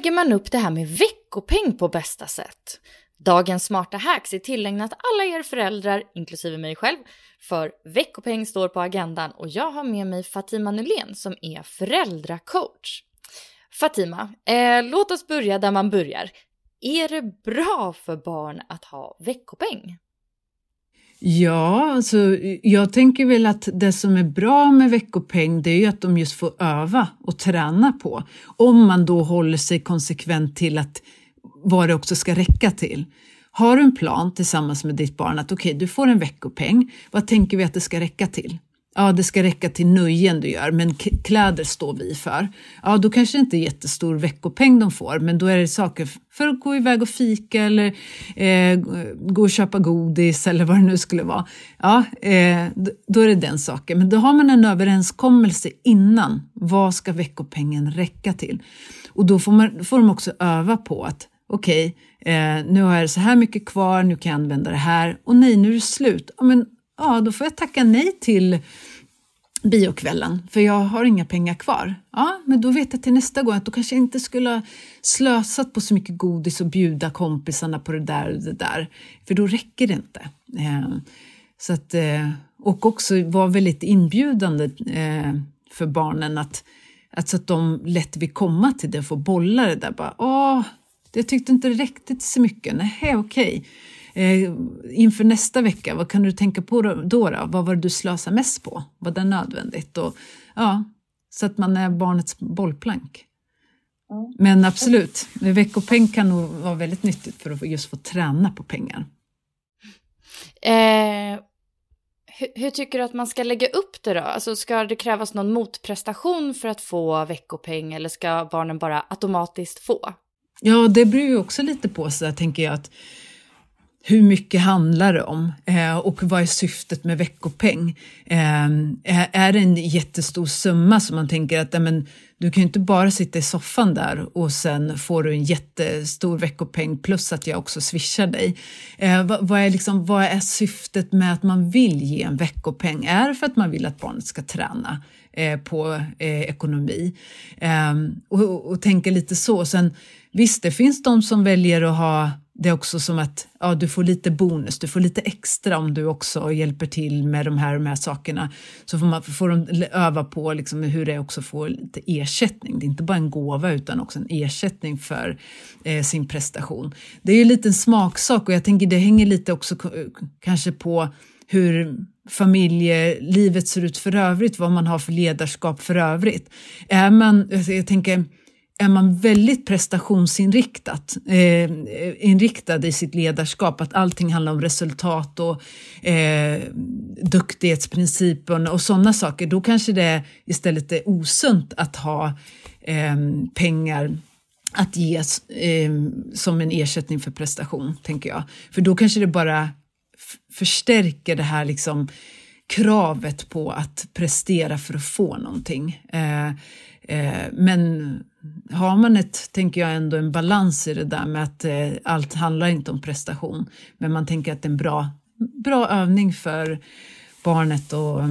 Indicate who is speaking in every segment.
Speaker 1: Lägger man upp det här med veckopeng på bästa sätt? Dagens smarta hacks är tillägnat alla er föräldrar, inklusive mig själv, för veckopeng står på agendan och jag har med mig Fatima Nylén som är föräldracoach. Fatima, eh, låt oss börja där man börjar. Är det bra för barn att ha veckopeng?
Speaker 2: Ja, alltså, jag tänker väl att det som är bra med veckopeng det är ju att de just får öva och träna på. Om man då håller sig konsekvent till att vad det också ska räcka till. Har du en plan tillsammans med ditt barn att okej, okay, du får en veckopeng. Vad tänker vi att det ska räcka till? Ja, det ska räcka till nöjen du gör, men kläder står vi för. Ja, då kanske det inte är jättestor veckopeng de får, men då är det saker för att gå iväg och fika eller eh, gå och köpa godis eller vad det nu skulle vara. Ja, eh, då är det den saken. Men då har man en överenskommelse innan. Vad ska veckopengen räcka till? Och då får, man, får de också öva på att okej, okay, eh, nu har jag så här mycket kvar, nu kan jag använda det här och nej, nu är det slut. Ja, men ja, då får jag tacka nej till biokvällen för jag har inga pengar kvar. Ja, men då vet jag till nästa gång att då kanske jag inte skulle ha slösat på så mycket godis och bjuda kompisarna på det där och det där, för då räcker det inte. Eh, så att, eh, och också vara väldigt inbjudande eh, för barnen att, att så att de lätt vill komma till det och få bolla det där. Bara, Åh, jag tyckte inte det räckte till så mycket. Nej, okej. Okay. Eh, inför nästa vecka, vad kan du tänka på då, då? Vad var det du slösade mest på? Var det nödvändigt? Och, ja, så att man är barnets bollplank. Mm. Men absolut, veckopeng kan nog vara väldigt nyttigt för att just få träna på pengar.
Speaker 1: Eh, hur, hur, tycker du att man ska lägga upp det då? Alltså ska det krävas någon motprestation för att få veckopeng eller ska barnen bara automatiskt få?
Speaker 2: Ja, det beror ju också lite på sig, tänker jag. att hur mycket handlar det om eh, och vad är syftet med veckopeng? Eh, är det en jättestor summa som man tänker att men, du kan ju inte bara sitta i soffan där och sen får du en jättestor veckopeng plus att jag också swishar dig. Eh, vad, vad, är liksom, vad är syftet med att man vill ge en veckopeng? Är det för att man vill att barnet ska träna eh, på eh, ekonomi? Eh, och, och tänka lite så. Sen, visst, det finns de som väljer att ha det är också som att ja, du får lite bonus, du får lite extra om du också hjälper till med de här, de här sakerna. Så får, man, får de öva på liksom hur det är också får lite ersättning. Det är inte bara en gåva utan också en ersättning för eh, sin prestation. Det är ju lite en smaksak och jag tänker det hänger lite också kanske på hur familjelivet ser ut för övrigt, vad man har för ledarskap för övrigt. Är man, jag tänker är man väldigt prestationsinriktat, eh, inriktad i sitt ledarskap, att allting handlar om resultat och eh, duktighetsprincipen och sådana saker, då kanske det istället är osunt att ha eh, pengar att ge eh, som en ersättning för prestation, tänker jag. För då kanske det bara förstärker det här liksom kravet på att prestera för att få någonting. Eh, Eh, men har man ett, tänker jag ändå, en balans i det där med att eh, allt handlar inte om prestation, men man tänker att det är en bra, bra övning för barnet att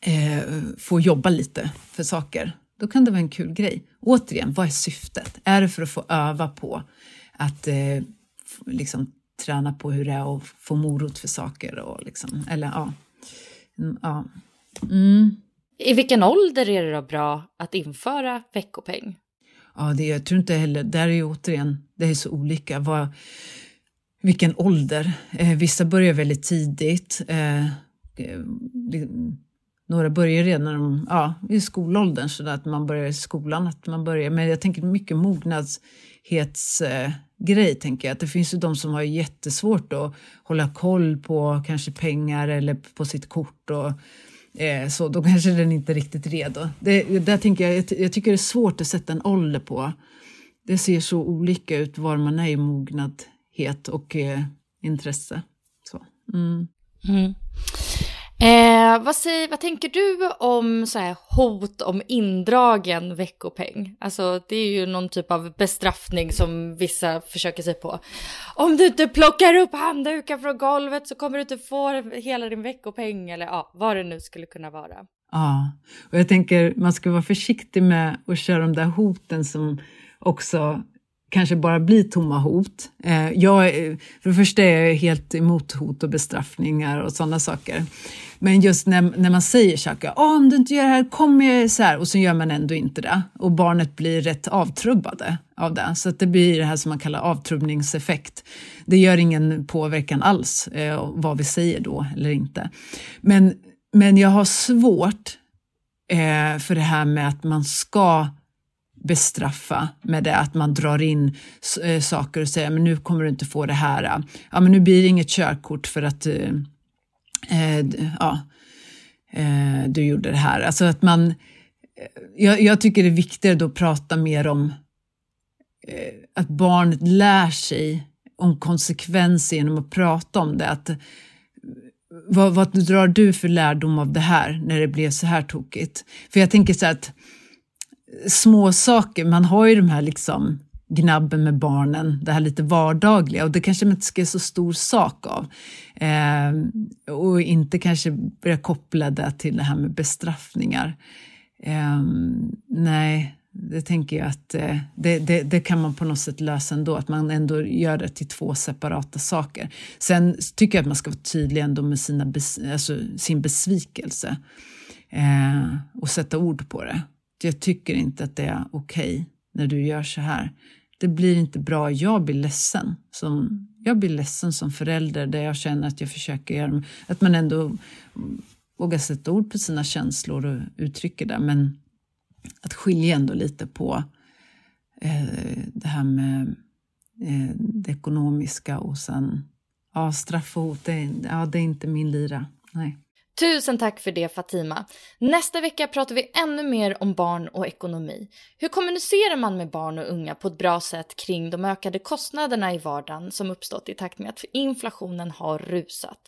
Speaker 2: eh, få jobba lite för saker. Då kan det vara en kul grej. Återigen, vad är syftet? Är det för att få öva på att eh, liksom träna på hur det är att få morot för saker? Och liksom, eller ja. Mm, ja.
Speaker 1: Mm. I vilken ålder är det då bra att införa veckopeng?
Speaker 2: Ja, det, jag tror inte heller, där är ju återigen, det är så olika. Vad, vilken ålder? Eh, vissa börjar väldigt tidigt. Eh, eh några börjar redan de, ja, i skolåldern, så att man börjar i skolan. Att man börjar, men jag tänker mycket mognadshetsgrej, eh, tänker jag. Att det finns ju de som har jättesvårt att hålla koll på kanske pengar eller på sitt kort. Och, eh, så då kanske den inte är riktigt redo. Det, där tänker jag, jag tycker det är svårt att sätta en ålder på. Det ser så olika ut var man är i mognadhet och eh, intresse. Så. Mm. Mm.
Speaker 1: Eh, vad, säger, vad tänker du om så här, hot om indragen veckopeng? Alltså det är ju någon typ av bestraffning som vissa försöker sig på. Om du inte plockar upp handdukar från golvet så kommer du inte få hela din veckopeng eller ja, vad det nu skulle kunna vara.
Speaker 2: Ja, och jag tänker man ska vara försiktig med att köra de där hoten som också kanske bara blir tomma hot. Eh, jag, eh, för det första är jag helt emot hot och bestraffningar och sådana saker. Men just när, när man säger saker, oh, om du inte gör det här kommer jag så här, och så gör man ändå inte det. Och barnet blir rätt avtrubbade av det. Så att det blir det här som man kallar avtrubbningseffekt. Det gör ingen påverkan alls eh, vad vi säger då eller inte. Men, men jag har svårt eh, för det här med att man ska bestraffa med det att man drar in eh, saker och säger men nu kommer du inte få det här. Eh. Ja, men nu blir det inget körkort för att eh, eh ja, eh, du gjorde det här. Alltså att man, jag, jag tycker det är viktigare då att prata mer om att barnet lär sig om konsekvenser genom att prata om det. Att, vad, vad drar du för lärdom av det här när det blev så här tokigt? För jag tänker så att små saker. Man har ju de här liksom gnabben med barnen, det här lite vardagliga och det kanske man inte ska göra så stor sak av. Eh, och inte kanske börja koppla det till det här med bestraffningar. Eh, nej, det tänker jag att eh, det, det, det, kan man på något sätt lösa ändå, att man ändå gör det till två separata saker. Sen tycker jag att man ska vara tydlig ändå med sina bes, alltså sin besvikelse eh, och sätta ord på det jag tycker inte att det är okej okay när du gör så här. Det blir inte bra. Jag blir ledsen. Som, jag blir ledsen som förälder där jag känner att jag försöker göra att man ändå vågar sätta ord på sina känslor och uttrycker det. Men att skilja ändå lite på eh, det här med eh, det ekonomiska och sen ja, straff och hot. Det, ja, det är inte min lira. Nej.
Speaker 1: Tusen tack för det Fatima. Nästa vecka pratar vi ännu mer om barn och ekonomi. Hur kommunicerar man med barn och unga på ett bra sätt kring de ökade kostnaderna i vardagen som uppstått i takt med att inflationen har rusat?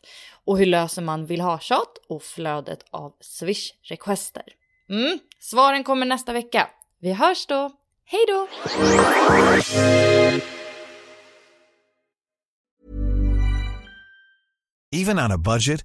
Speaker 1: Och hur löser man vill ha-tjat och flödet av swish-requester? Mm, svaren kommer nästa vecka. Vi hörs då. Hej då!
Speaker 3: Even on a budget